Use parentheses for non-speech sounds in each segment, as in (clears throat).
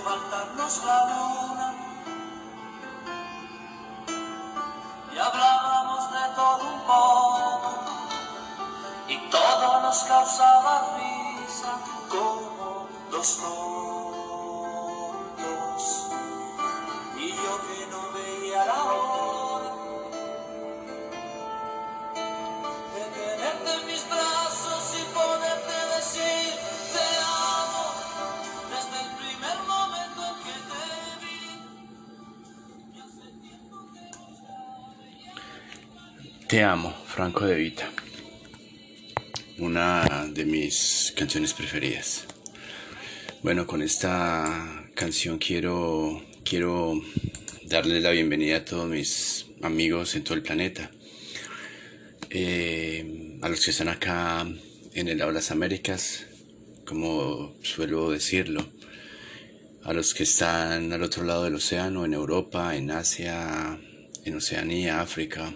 podía faltarnos la Te amo, Franco De Vita. Una de mis canciones preferidas. Bueno, con esta canción quiero, quiero darle la bienvenida a todos mis amigos en todo el planeta. Eh, a los que están acá en el lado de las Américas, como suelo decirlo. A los que están al otro lado del océano, en Europa, en Asia, en Oceanía, África.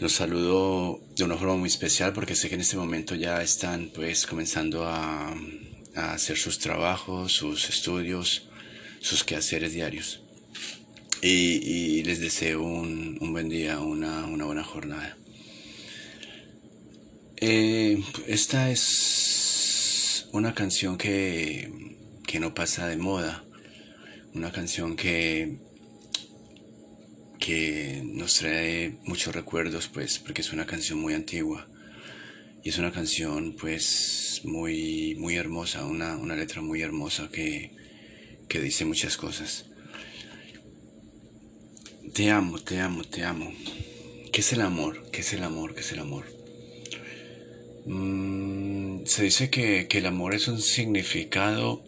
Los saludo de una forma muy especial porque sé que en este momento ya están pues comenzando a, hacer sus trabajos, sus estudios, sus quehaceres diarios. Y, y les deseo un, un buen día, una, una buena jornada. Eh, esta es una canción que, que no pasa de moda, una canción que nos trae muchos recuerdos, pues, porque es una canción muy antigua y es una canción, pues, muy, muy hermosa, una, una letra muy hermosa que, que dice muchas cosas. Te amo, te amo, te amo. ¿Qué es el amor? ¿Qué es el amor? ¿Qué es el amor? Mm, se dice que, que el amor es un significado,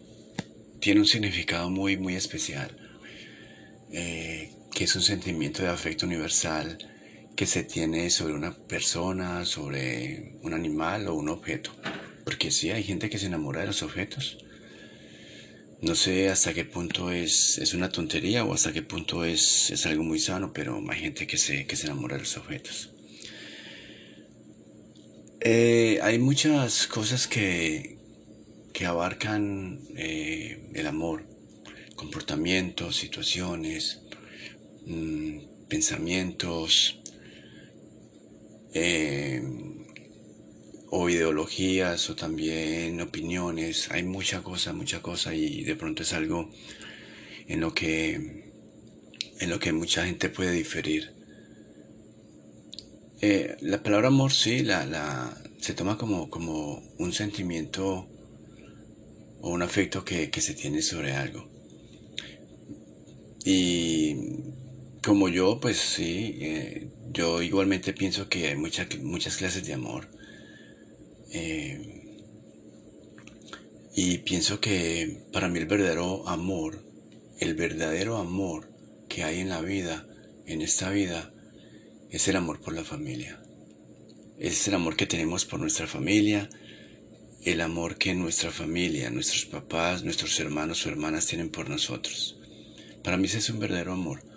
tiene un significado muy, muy especial. Eh, que es un sentimiento de afecto universal que se tiene sobre una persona, sobre un animal o un objeto. Porque sí, hay gente que se enamora de los objetos. No sé hasta qué punto es, es una tontería o hasta qué punto es, es algo muy sano, pero hay gente que se, que se enamora de los objetos. Eh, hay muchas cosas que, que abarcan eh, el amor, comportamientos, situaciones, mmm, pensamientos eh, o ideologías o también opiniones. Hay mucha cosa, mucha cosa y de pronto es algo en lo que en lo que mucha gente puede diferir. Eh, la palabra amor sí, la, la, se toma como, como un sentimiento o un afecto que, que se tiene sobre algo. Y como yo, pues sí, eh, yo igualmente pienso que hay mucha, muchas clases de amor. Eh, y pienso que para mí el verdadero amor, el verdadero amor que hay en la vida, en esta vida, es el amor por la familia. Es el amor que tenemos por nuestra familia, el amor que nuestra familia, nuestros papás, nuestros hermanos o hermanas tienen por nosotros. Para mí ese es un verdadero amor,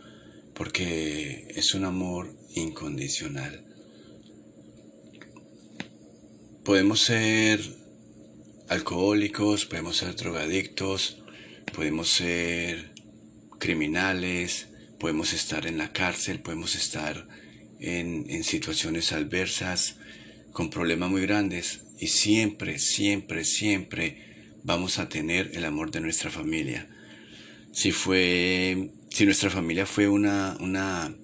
porque es un amor incondicional. Podemos ser alcohólicos, podemos ser drogadictos, podemos ser criminales, podemos estar en la cárcel, podemos estar en, en situaciones adversas, con problemas muy grandes, y siempre, siempre, siempre vamos a tener el amor de nuestra familia. Si fue, si nuestra familia fue una, una,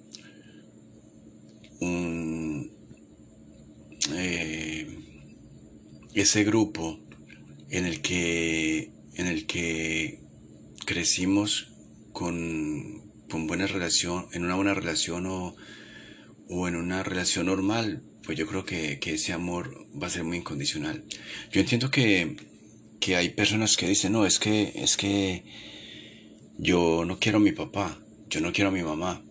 un, eh, ese grupo en el que, en el que crecimos con, con buena relación, en una buena relación o, o en una relación normal, pues yo creo que, que, ese amor va a ser muy incondicional. Yo entiendo que, que hay personas que dicen, no, es que, es que yo no quiero a mi papá, yo no quiero a mi mamá.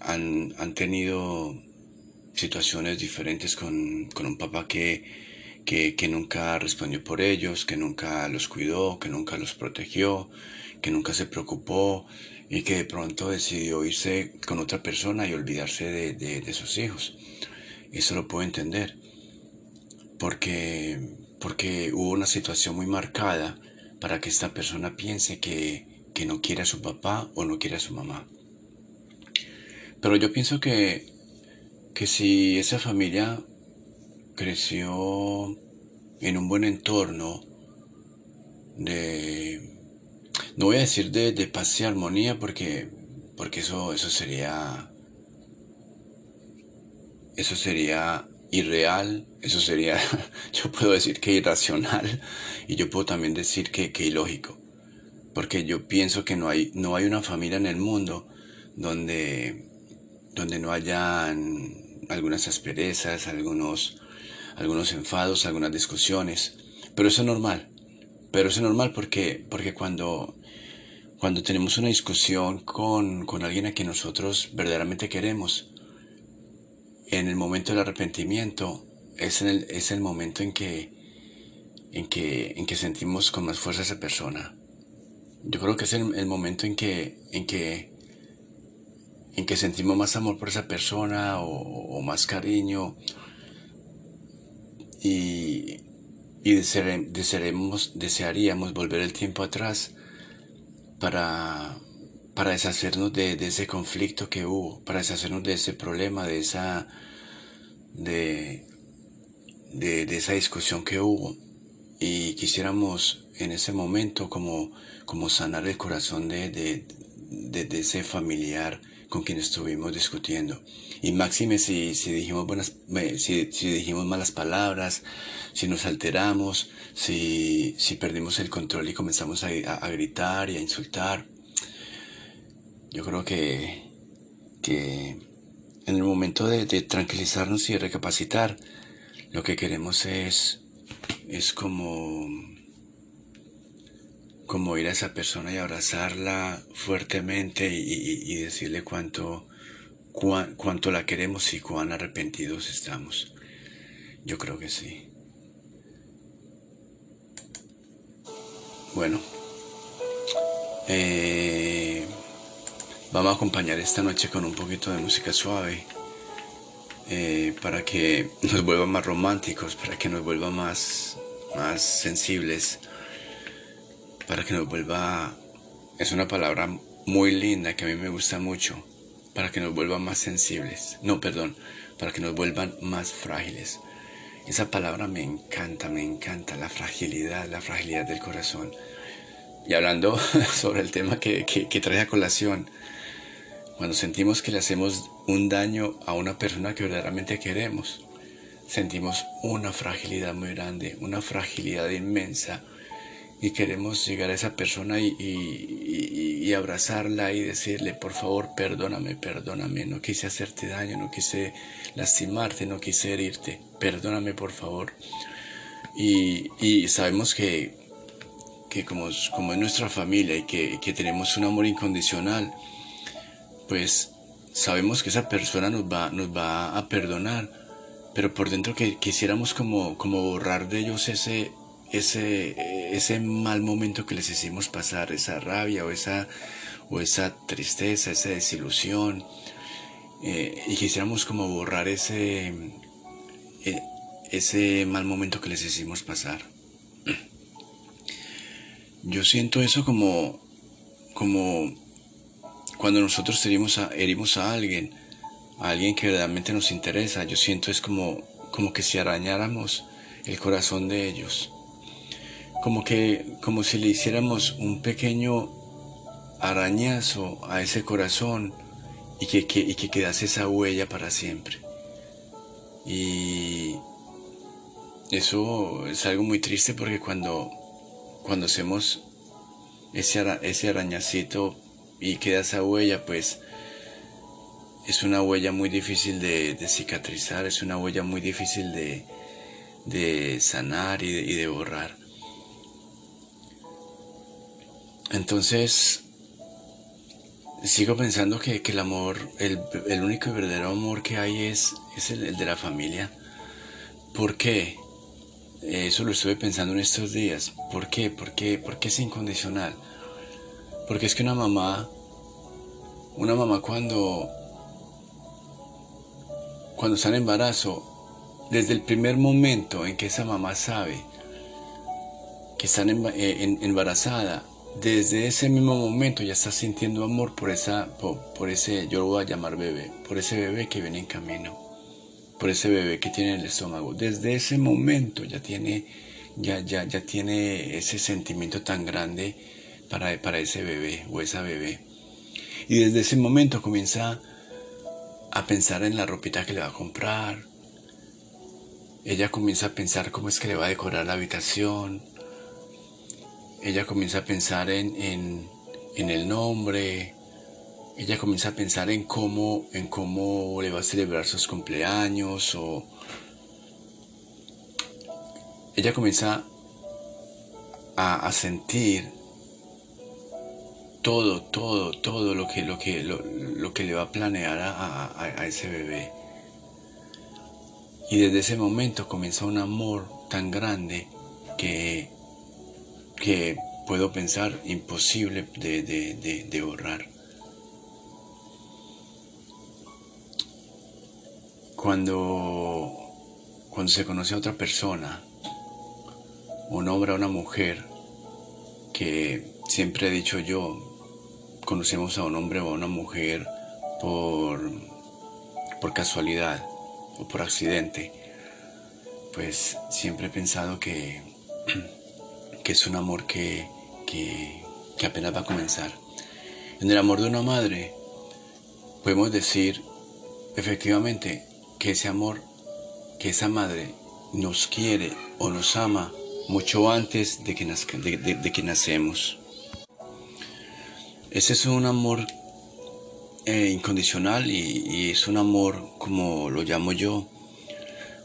Han, han tenido situaciones diferentes con, con un papá que, que, que nunca respondió por ellos, que nunca los cuidó, que nunca los protegió, que nunca se preocupó y que de pronto decidió irse con otra persona y olvidarse de, de, sus hijos. Eso lo puedo entender, porque, porque hubo una situación muy marcada para que esta persona piense que, que no quiere a su papá o no quiere a su mamá. Pero yo pienso que, que si esa familia creció en un buen entorno de no voy a decir de, de paz y armonía porque porque eso eso sería eso sería irreal eso sería (laughs) yo puedo decir que irracional y yo puedo también decir que, que ilógico porque yo pienso que no hay no hay una familia en el mundo donde donde no hayan algunas asperezas algunos algunos enfados, algunas discusiones, pero eso es normal. Pero eso es normal porque, porque cuando, cuando tenemos una discusión con, con alguien a quien nosotros verdaderamente queremos, en el momento del arrepentimiento es, en el, es el momento en que, en, que, en que sentimos con más fuerza a esa persona. Yo creo que es el, momento en que, en que, en que sentimos más amor por esa persona o, más cariño y, y desearemos, desearíamos volver el tiempo atrás para, para deshacernos de, ese conflicto que hubo, para deshacernos de ese problema, de esa, de, de, esa discusión que hubo. Y quisiéramos en ese momento como, como sanar el corazón de, de, de ese familiar con quien estuvimos discutiendo. Y máxime si, si dijimos buenas, si, si dijimos malas palabras, si nos alteramos, si, si perdimos el control y comenzamos a, a, gritar y a insultar. Yo creo que, que en el momento de, de, tranquilizarnos y de recapacitar, lo que queremos es, es como como ir a esa persona y abrazarla fuertemente y, decirle cuánto, cuánto la queremos y cuán arrepentidos estamos. Yo creo que sí. Bueno, eh, vamos a acompañar esta noche con un poquito de música suave eh, para que nos vuelva más románticos, para que nos vuelva más, más sensibles para que nos vuelva, es una palabra muy linda que a mí me gusta mucho, para que nos vuelvan más sensibles, no, perdón, para que nos vuelvan más frágiles. Esa palabra me encanta, me encanta, la fragilidad, la fragilidad del corazón. Y hablando (laughs) sobre el tema que, que, trae a colación, cuando sentimos que le hacemos un daño a una persona que verdaderamente queremos, sentimos una fragilidad muy grande, una fragilidad inmensa, y queremos llegar a esa persona y, y, abrazarla y decirle, por favor, perdóname, perdóname, no quise hacerte daño, no quise lastimarte, no quise herirte, perdóname, por favor. Y, sabemos que, que como, como es nuestra familia y que, que tenemos un amor incondicional, pues sabemos que esa persona nos va, nos va a perdonar, pero por dentro que quisiéramos como, como borrar de ellos ese, ese, ese mal momento que les hicimos pasar, esa rabia o esa, o esa tristeza, esa desilusión, eh, y quisiéramos como borrar ese, eh, ese mal momento que les hicimos pasar. (clears throat) Yo siento eso como, como cuando nosotros herimos a, herimos a alguien, a alguien que verdaderamente nos interesa, yo siento es como, como que si arañáramos el corazón de ellos como que, como si le hiciéramos un pequeño arañazo a ese corazón y que, y que quedase esa huella para siempre. Y eso es algo muy triste porque cuando, cuando hacemos ese, ese arañacito y queda esa huella, pues es una huella muy difícil de, cicatrizar, es una huella muy difícil de, de sanar y de borrar. Entonces, sigo pensando que, el amor, el, único y verdadero amor que hay es, es el, de la familia. ¿Por qué? Eso lo estuve pensando en estos días. ¿Por qué? ¿Por qué? ¿Por qué es incondicional? Porque es que una mamá, una mamá cuando, cuando está en embarazo, desde el primer momento en que esa mamá sabe que está eh, embarazada, desde ese mismo momento ya está sintiendo amor por esa, por, ese, yo lo voy a llamar bebé, por ese bebé que viene en camino, por ese bebé que tiene en el estómago. Desde ese momento ya tiene, ya, ya, ya tiene ese sentimiento tan grande para, para ese bebé o esa bebé. Y desde ese momento comienza a pensar en la ropita que le va a comprar. Ella comienza a pensar cómo es que le va a decorar la habitación, ella comienza a pensar en, en, el nombre, ella comienza a pensar en cómo, en cómo le va a celebrar sus cumpleaños o ella comienza a, sentir todo, todo, todo lo que, lo que, lo, que le va a planear a, a, ese bebé. Y desde ese momento comienza un amor tan grande que que puedo pensar imposible de, borrar. Cuando, cuando se conoce a otra persona, un hombre o una mujer, que siempre he dicho yo, conocemos a un hombre o a una mujer por, por casualidad o por accidente, pues siempre he pensado que que es un amor que, que, apenas va a comenzar. En el amor de una madre podemos decir efectivamente que ese amor, que esa madre nos quiere o nos ama mucho antes de que, de, que nacemos. Ese es un amor eh, incondicional y, y, es un amor, como lo llamo yo,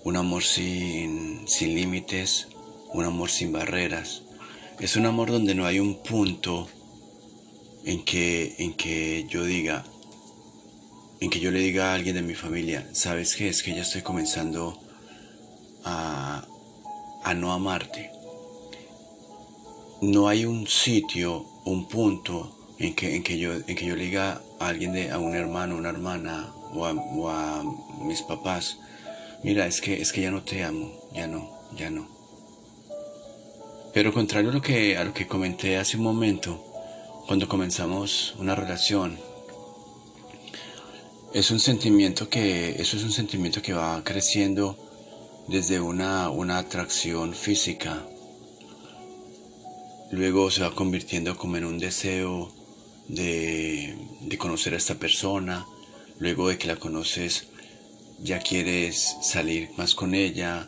un amor sin, sin límites, un amor sin barreras, es un amor donde no hay un punto en que, en que yo diga, en que yo le diga a alguien de mi familia, ¿sabes qué? Es que ya estoy comenzando a, a no amarte. No hay un sitio, un punto en que, en que, yo, en que yo le diga a alguien, de, a un hermano, una hermana o a, o a mis papás, mira, es que, es que ya no te amo, ya no, ya no. Pero contrario a lo que, comenté hace un momento, cuando comenzamos una relación, es un sentimiento que, eso es un sentimiento que va creciendo desde una, una atracción física. Luego se va convirtiendo como en un deseo de, de conocer a esta persona. Luego de que la conoces, ya quieres salir más con ella,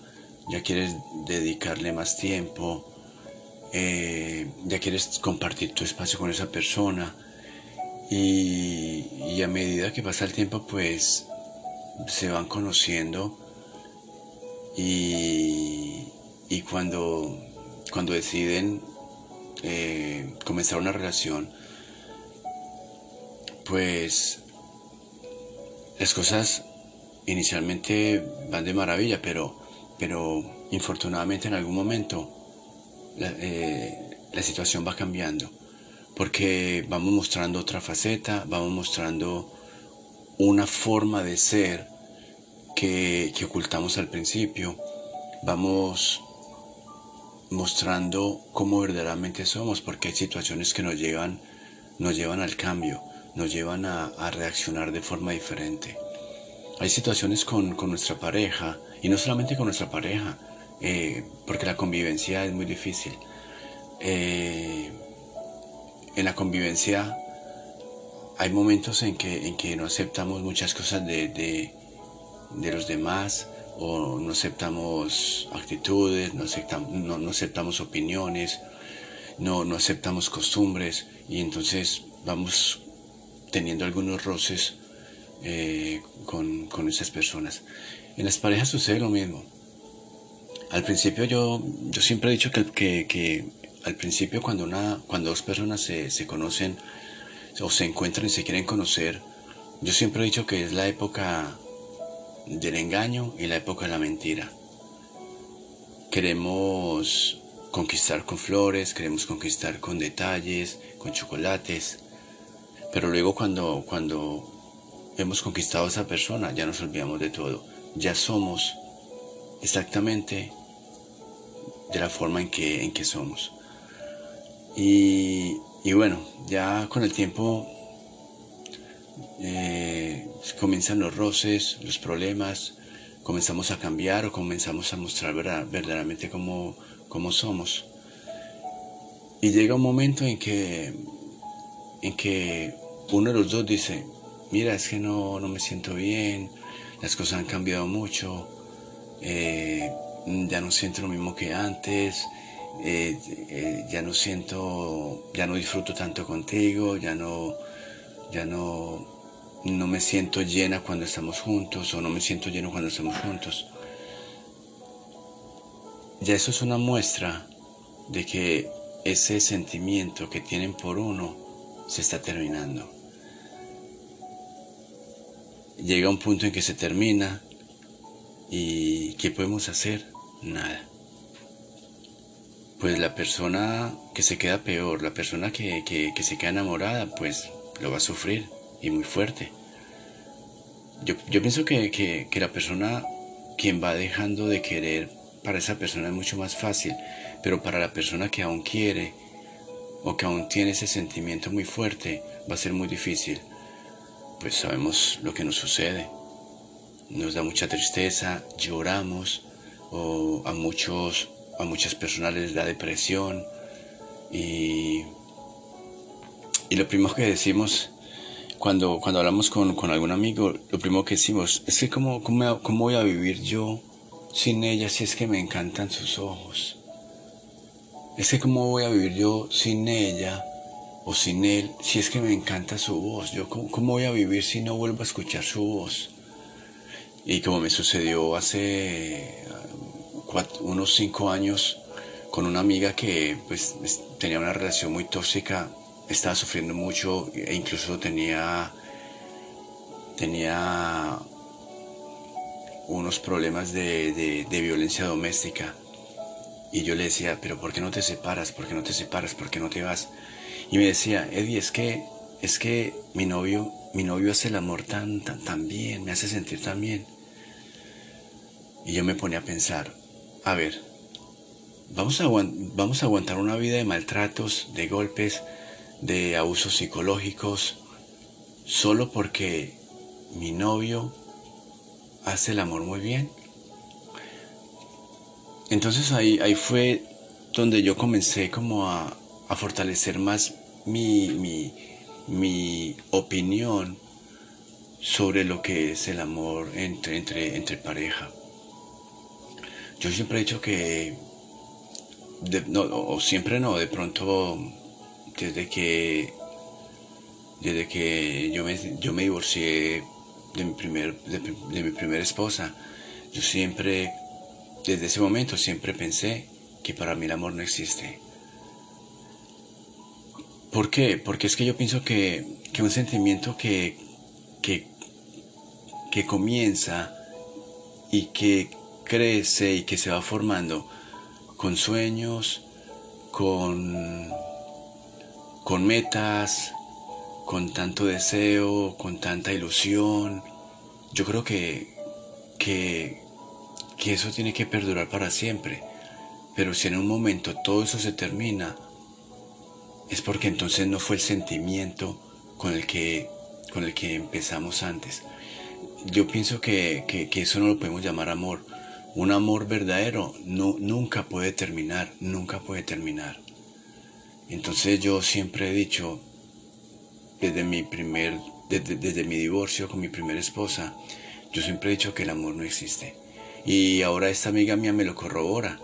ya quieres dedicarle más tiempo, eh, ya quieres compartir tu espacio con esa persona y, a medida que pasa el tiempo pues se van conociendo y, cuando, cuando deciden eh, comenzar una relación pues las cosas inicialmente van de maravilla pero pero infortunadamente en algún momento eh, la, situación va cambiando, porque vamos mostrando otra faceta, vamos mostrando una forma de ser que, ocultamos al principio, vamos mostrando cómo verdaderamente somos, porque hay situaciones que nos llevan, nos llevan al cambio, nos llevan a, reaccionar de forma diferente. Hay situaciones con, con, nuestra pareja, y no solamente con nuestra pareja, eh, porque la convivencia es muy difícil. Eh, en la convivencia hay momentos en que, no aceptamos muchas cosas de, de, los demás o no aceptamos actitudes, no aceptamos, no, aceptamos opiniones, no, no aceptamos costumbres y entonces vamos teniendo algunos roces eh, con, con esas personas. En las parejas sucede lo mismo. Al principio yo, yo siempre he dicho que, que, que al principio cuando, una, cuando dos personas se, se conocen o se encuentran y se quieren conocer, yo siempre he dicho que es la época del engaño y la época de la mentira. queremos conquistar con flores, queremos conquistar con detalles, con chocolates, pero luego cuando, cuando hemos conquistado a esa persona ya nos olvidamos de todo, ya somos exactamente de la forma en que, en que somos. Y, y bueno, ya con el tiempo eh, comienzan los roces, los problemas, comenzamos a cambiar o comenzamos a mostrar verdaderamente cómo, cómo somos. Y llega un momento en que, en que uno de los dos dice, mira, es que no, no me siento bien, las cosas han cambiado mucho, eh, ya no siento lo mismo que antes, eh, eh, ya no siento, ya no disfruto tanto contigo, ya no, ya no, no me siento llena cuando estamos juntos o no me siento lleno cuando estamos juntos. Ya eso es una muestra de que ese sentimiento que tienen por uno se está terminando. Llega un punto en que se termina y ¿qué podemos hacer? Nada. Pues la persona que se queda peor, la persona que, se queda enamorada, pues lo va a sufrir y muy fuerte. Yo, pienso que, que la persona quien va dejando de querer para esa persona es mucho más fácil, pero para la persona que aún quiere o que aún tiene ese sentimiento muy fuerte va a ser muy difícil. Pues sabemos lo que nos sucede. Nos da mucha tristeza, lloramos, o a muchos a muchas personas les da depresión y, y lo primero que decimos cuando, cuando hablamos con, con algún amigo, lo primero que decimos es que cómo, cómo, cómo voy a vivir yo sin ella si es que me encantan sus ojos. Es que cómo voy a vivir yo sin ella o sin él si es que me encanta su voz. Yo cómo, cómo voy a vivir si no vuelvo a escuchar su voz. Y como me sucedió hace unos cinco años con una amiga que pues tenía una relación muy tóxica, estaba sufriendo mucho e incluso tenía, tenía unos problemas de, violencia doméstica. Y yo le decía, pero ¿por qué no te separas? ¿Por qué no te separas? ¿Por qué no te vas? Y me decía, Eddie, es que, es que mi novio, mi novio hace el amor tan, tan, tan bien, me hace sentir tan bien. Y yo me ponía a pensar, a ver, vamos a, vamos a aguantar una vida de maltratos, de golpes, de abusos psicológicos, solo porque mi novio hace el amor muy bien. Entonces ahí, ahí fue donde yo comencé como a, a fortalecer más mi, mi, mi, opinión sobre lo que es el amor entre, entre, entre pareja. Yo siempre he dicho que, no, o siempre no, de pronto, desde que, desde que yo me, yo me divorcié de mi, primer, de, mi primera esposa, yo siempre, desde ese momento, siempre pensé que para mí el amor no existe. ¿Por qué? Porque es que yo pienso que, que un sentimiento que, que, que comienza y que crece y que se va formando con sueños, con, con metas, con tanto deseo, con tanta ilusión. Yo creo que, que, que eso tiene que perdurar para siempre. Pero si en un momento todo eso se termina, es porque entonces no fue el sentimiento con el que, con el que empezamos antes. Yo pienso que, que eso no lo podemos llamar amor, un amor verdadero nunca puede terminar, nunca puede terminar. Entonces yo siempre he dicho, desde mi primer, desde, mi divorcio con mi primera esposa, yo siempre he dicho que el amor no existe. Y ahora esta amiga mía me lo corrobora.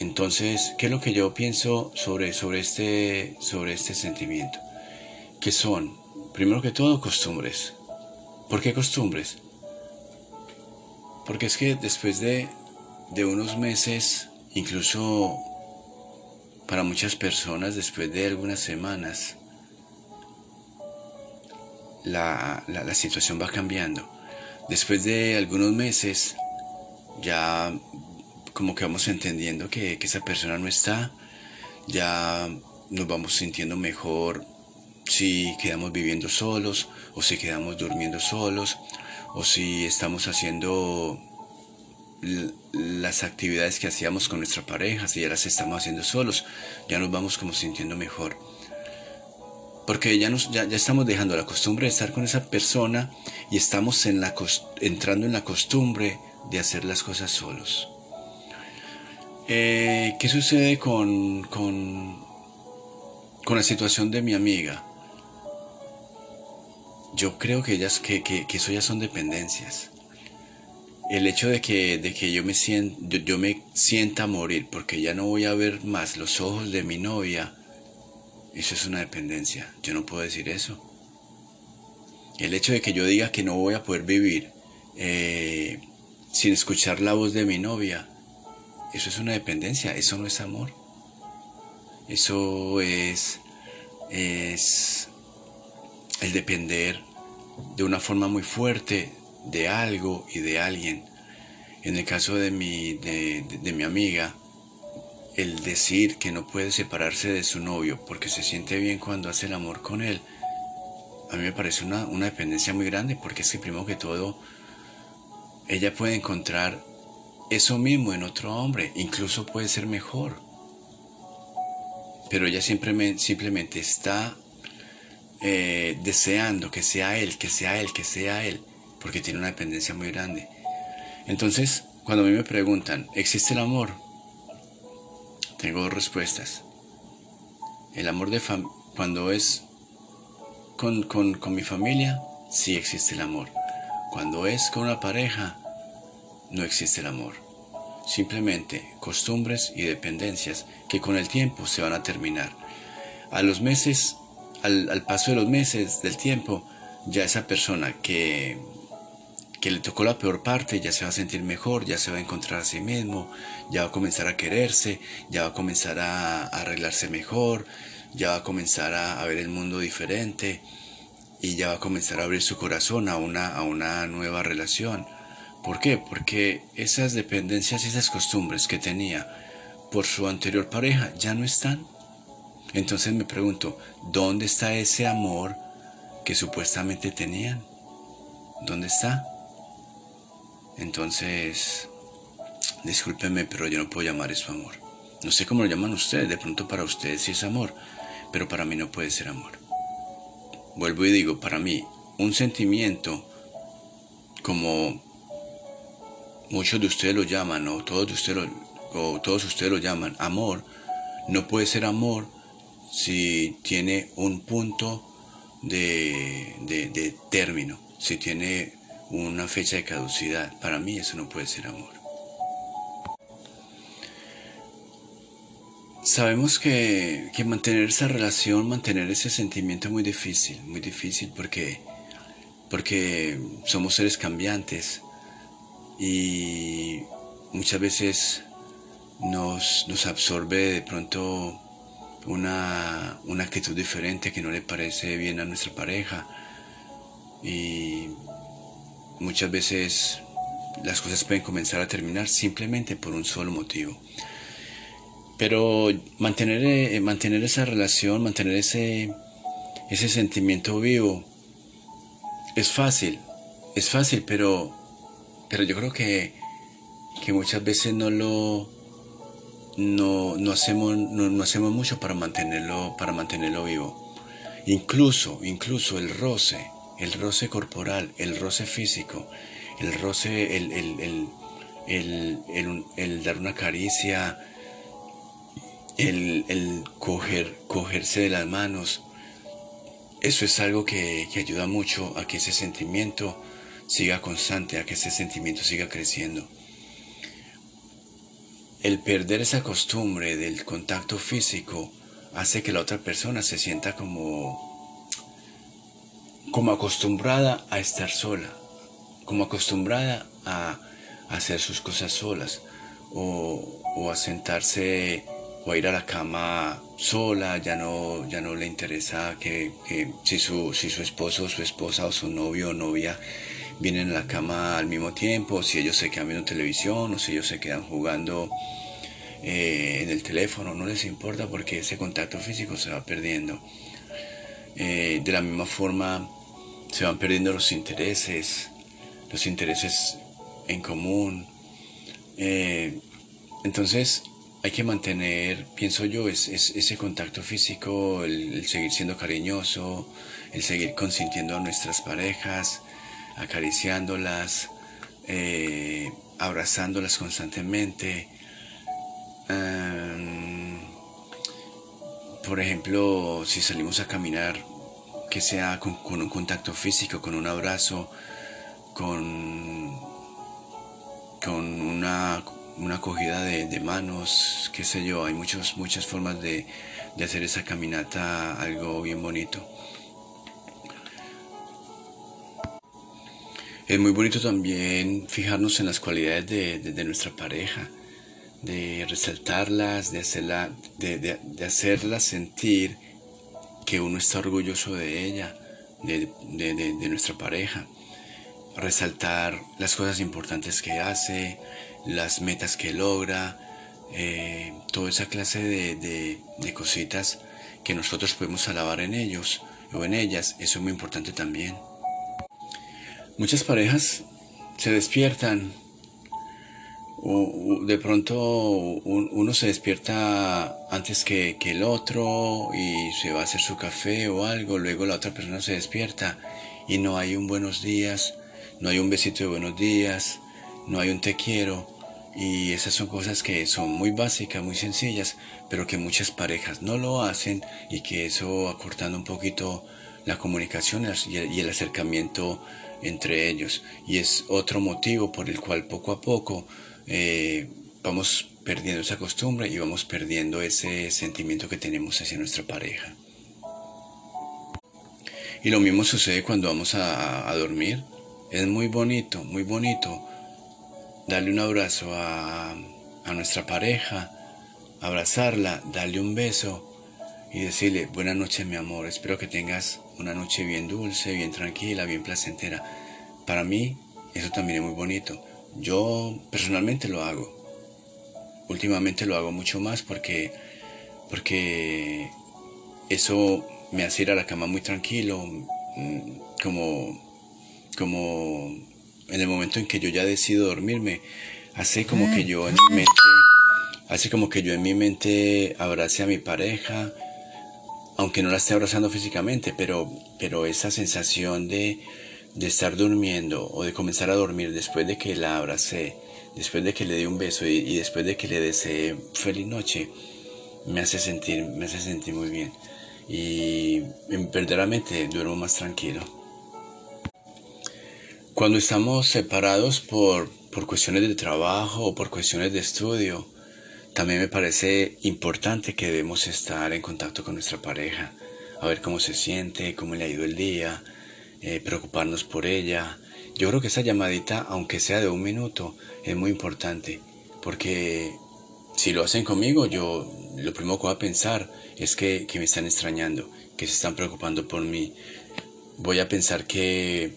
Entonces, ¿qué es lo que yo pienso sobre, sobre, este, sobre este sentimiento? Que son, primero que todo, costumbres. ¿Por qué costumbres? Porque es que después de, unos meses, incluso para muchas personas, después de algunas semanas, la, situación va cambiando. Después de algunos meses, ya como que vamos entendiendo que, que esa persona no está, ya nos vamos sintiendo mejor si quedamos viviendo solos o si quedamos durmiendo solos o si estamos haciendo las actividades que hacíamos con nuestra pareja, si ya las estamos haciendo solos, ya nos vamos como sintiendo mejor. Porque ya, nos, ya, estamos dejando la costumbre de estar con esa persona y estamos entrando en la costumbre de hacer las cosas solos. Eh, ¿Qué sucede con, con, con la situación de mi amiga? Yo creo que ellas, que, que, eso ya son dependencias el hecho de que, de que yo, me sienta, yo, me sienta morir porque ya no voy a ver más los ojos de mi novia, eso es una dependencia. Yo no puedo decir eso. El hecho de que yo diga que no voy a poder vivir eh, sin escuchar la voz de mi novia, eso es una dependencia, eso no es amor. Eso es, es el depender de una forma muy fuerte de algo y de alguien. En el caso de mi, de, mi amiga, el decir que no puede separarse de su novio porque se siente bien cuando hace el amor con él, a mí me parece una, una dependencia muy grande porque es que primero que todo, ella puede encontrar eso mismo en otro hombre, incluso puede ser mejor. Pero ella simplemente, simplemente está eh, deseando que sea él, que sea él, que sea él porque tiene una dependencia muy grande. Entonces, cuando a mí me preguntan, ¿existe el amor? Tengo dos respuestas. El amor de cuando es con, con mi familia, sí existe el amor. Cuando es con una pareja, no existe el amor. Simplemente costumbres y dependencias que con el tiempo se van a terminar. A los meses, al, al paso de los meses, del tiempo, ya esa persona que que le tocó la peor parte, ya se va a sentir mejor, ya se va a encontrar a sí mismo, ya va a comenzar a quererse, ya va a comenzar a, arreglarse mejor, ya va a comenzar a, ver el mundo diferente y ya va a comenzar a abrir su corazón a una, a una nueva relación. ¿Por qué? Porque esas dependencias y esas costumbres que tenía por su anterior pareja ya no están. Entonces me pregunto, ¿dónde está ese amor que supuestamente tenían? ¿Dónde está? Entonces, discúlpeme, pero yo no puedo llamar eso amor. No sé cómo lo llaman ustedes, de pronto para ustedes sí es amor, pero para mí no puede ser amor. Vuelvo y digo, para mí, un sentimiento como muchos de ustedes lo llaman, o todos, ustedes o todos ustedes lo llaman, amor, no puede ser amor si tiene un punto de, de término, si tiene una fecha de caducidad. Para mí eso no puede ser amor. Sabemos que, mantener esa relación, mantener ese sentimiento es muy difícil, muy difícil porque, porque somos seres cambiantes y muchas veces nos, nos absorbe de pronto una, una actitud diferente que no le parece bien a nuestra pareja y muchas veces las cosas pueden comenzar a terminar simplemente por un solo motivo. Pero mantener, eh, mantener esa relación, mantener ese, ese sentimiento vivo, es fácil, es fácil, pero, pero yo creo que, que muchas veces no lo no, no hacemos, no, hacemos mucho para mantenerlo, para mantenerlo vivo. Incluso, incluso el roce, el roce corporal, el roce físico, el roce, el, el, dar una caricia, el, coger, cogerse de las manos. Eso es algo que, que ayuda mucho a que ese sentimiento siga constante, a que ese sentimiento siga creciendo. El perder esa costumbre del contacto físico hace que la otra persona se sienta como como acostumbrada a estar sola, como acostumbrada a, hacer sus cosas solas, o, a sentarse o a ir a la cama sola, ya no, ya no le interesa que, si, su, si su esposo, su esposa o su novio o novia vienen a la cama al mismo tiempo, si ellos se quedan viendo televisión o si ellos se quedan jugando eh, en el teléfono, no les importa porque ese contacto físico se va perdiendo. Eh, de la misma forma se van perdiendo los intereses, los intereses en común. Eh, entonces hay que mantener, pienso yo, es, ese contacto físico, el, seguir siendo cariñoso, el seguir consintiendo a nuestras parejas, acariciándolas, eh, abrazándolas constantemente. por ejemplo, si salimos a caminar, que sea con, un contacto físico, con un abrazo, con, con una, una acogida de, manos, qué sé yo, hay muchos, muchas formas de, hacer esa caminata algo bien bonito. Es muy bonito también fijarnos en las cualidades de, nuestra pareja, de resaltarlas, de hacerla, de, de hacerla sentir que uno está orgulloso de ella, de, nuestra pareja. Resaltar las cosas importantes que hace, las metas que logra, eh, toda esa clase de, cositas que nosotros podemos alabar en ellos o en ellas, eso es muy importante también. Muchas parejas se despiertan de pronto uno se despierta antes que, el otro y se va a hacer su café o algo, luego la otra persona se despierta y no hay un buenos días, no hay un besito de buenos días, no hay un te quiero. Y esas son cosas que son muy básicas, muy sencillas, pero que muchas parejas no lo hacen y que eso acortando un poquito la comunicación y el acercamiento entre ellos y es otro motivo por el cual poco a poco eh, vamos perdiendo esa costumbre y vamos perdiendo ese sentimiento que tenemos hacia nuestra pareja. Y lo mismo sucede cuando vamos a, dormir. Es muy bonito, muy bonito darle un abrazo a, a nuestra pareja, abrazarla, darle un beso y decirle, buenas noches mi amor, espero que tengas una noche bien dulce, bien tranquila, bien placentera. Para mí eso también es muy bonito. Yo personalmente lo hago. Últimamente lo hago mucho más porque, porque eso me hace ir a la cama muy tranquilo, mm, como, como en el momento en que yo ya decido dormirme, hace como que yo en mi mente, hace como que yo en mi mente abrace a mi pareja, aunque no la esté abrazando físicamente, pero, pero esa sensación de, de estar durmiendo o de comenzar a dormir después de que la abracé, después de que le di un beso y, después de que le deseé feliz noche, me hace sentir, me hace sentir muy bien. Y verdaderamente duermo más tranquilo. Cuando estamos separados por, por cuestiones de trabajo o por cuestiones de estudio, también me parece importante que debemos estar en contacto con nuestra pareja, a ver cómo se siente, cómo le ha ido el día, eh, preocuparnos por ella. Yo creo que esa llamadita, aunque sea de un minuto, es muy importante, porque si lo hacen conmigo, yo lo primero que voy a pensar es que, me están extrañando, que se están preocupando por mí. Voy a pensar que,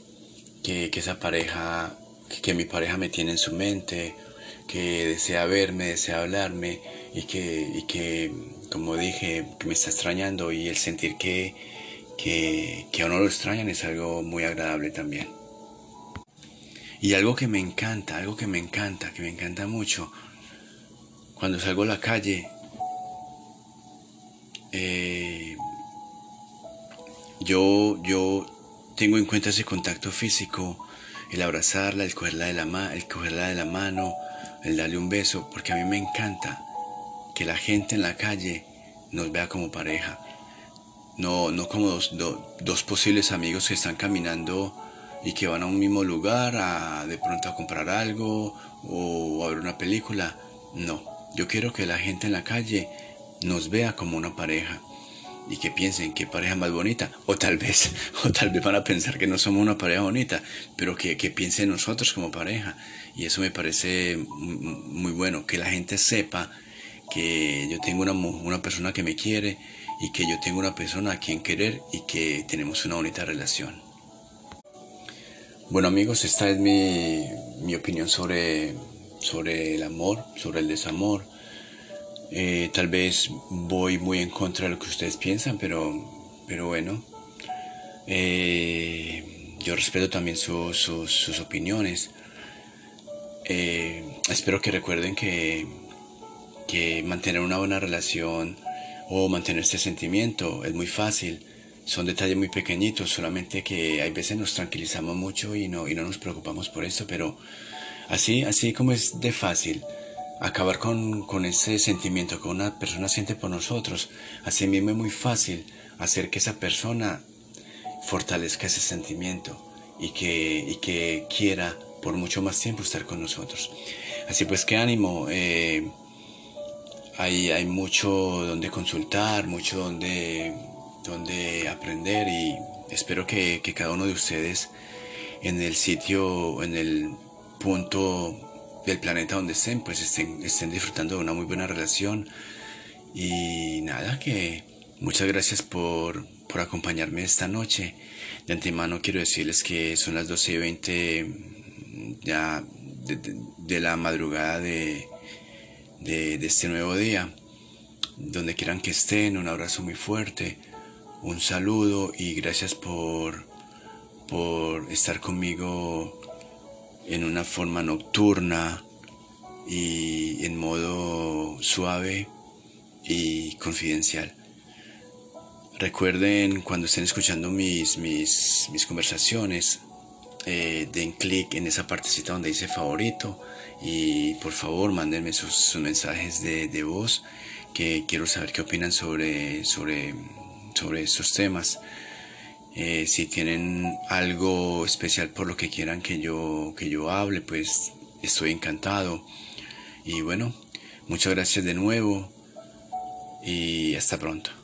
que, esa pareja, que, mi pareja me tiene en su mente, que desea verme, desea hablarme y que, y que, como dije, que me está extrañando y el sentir que, que, que a uno lo extrañan es algo muy agradable también. Y algo que me encanta, algo que me encanta, que me encanta mucho, cuando salgo a la calle, eh, yo, yo tengo en cuenta ese contacto físico, el abrazarla, el cogerla de la, el cogerla de la mano, el darle un beso, porque a mí me encanta que la gente en la calle nos vea como pareja. No, no como dos, posibles amigos que están caminando y que van a un mismo lugar a de pronto a comprar algo o a ver una película. No, yo quiero que la gente en la calle nos vea como una pareja y que piensen qué pareja más bonita. O tal vez (laughs) o tal vez van a pensar que no somos una pareja bonita pero que, que piensen nosotros como pareja y eso me parece muy bueno que la gente sepa que yo tengo una, una persona que me quiere y que yo tengo una persona a quien querer y que tenemos una bonita relación. Bueno amigos, esta es mi, mi opinión sobre, sobre el amor, sobre el desamor. Eh, tal vez voy muy en contra de lo que ustedes piensan, pero, pero bueno. Eh, yo respeto también sus opiniones. Eh, espero que recuerden que, que mantener una buena relación o mantener este sentimiento es muy fácil. Son detalles muy pequeñitos, solamente que hay veces nos tranquilizamos mucho y no, y no nos preocupamos por eso, pero así, así como es de fácil acabar con, con ese sentimiento que una persona siente por nosotros, así mismo es muy fácil hacer que esa persona fortalezca ese sentimiento y que, y que quiera por mucho más tiempo estar con nosotros. Así pues, qué ánimo. Eh, hay, hay mucho donde consultar, mucho donde donde aprender y espero que, cada uno de ustedes en el sitio, en el punto del planeta donde estén, pues estén, estén disfrutando de una muy buena relación. Y nada, que muchas gracias por, por acompañarme esta noche. De antemano quiero decirles que son las 12 y 20 ya de, la madrugada de, de este nuevo día. Donde quieran que estén, un abrazo muy fuerte un saludo y gracias por, por estar conmigo en una forma nocturna y en modo suave y confidencial. Recuerden cuando estén escuchando mis, mis, mis conversaciones, eh, den clic en esa partecita donde dice favorito y por favor mándenme sus, mensajes de, voz que quiero saber qué opinan sobre, sobre sobre estos temas. Eh, si tienen algo especial por lo que quieran que yo, que yo hable, pues estoy encantado. Y bueno, muchas gracias de nuevo y hasta pronto.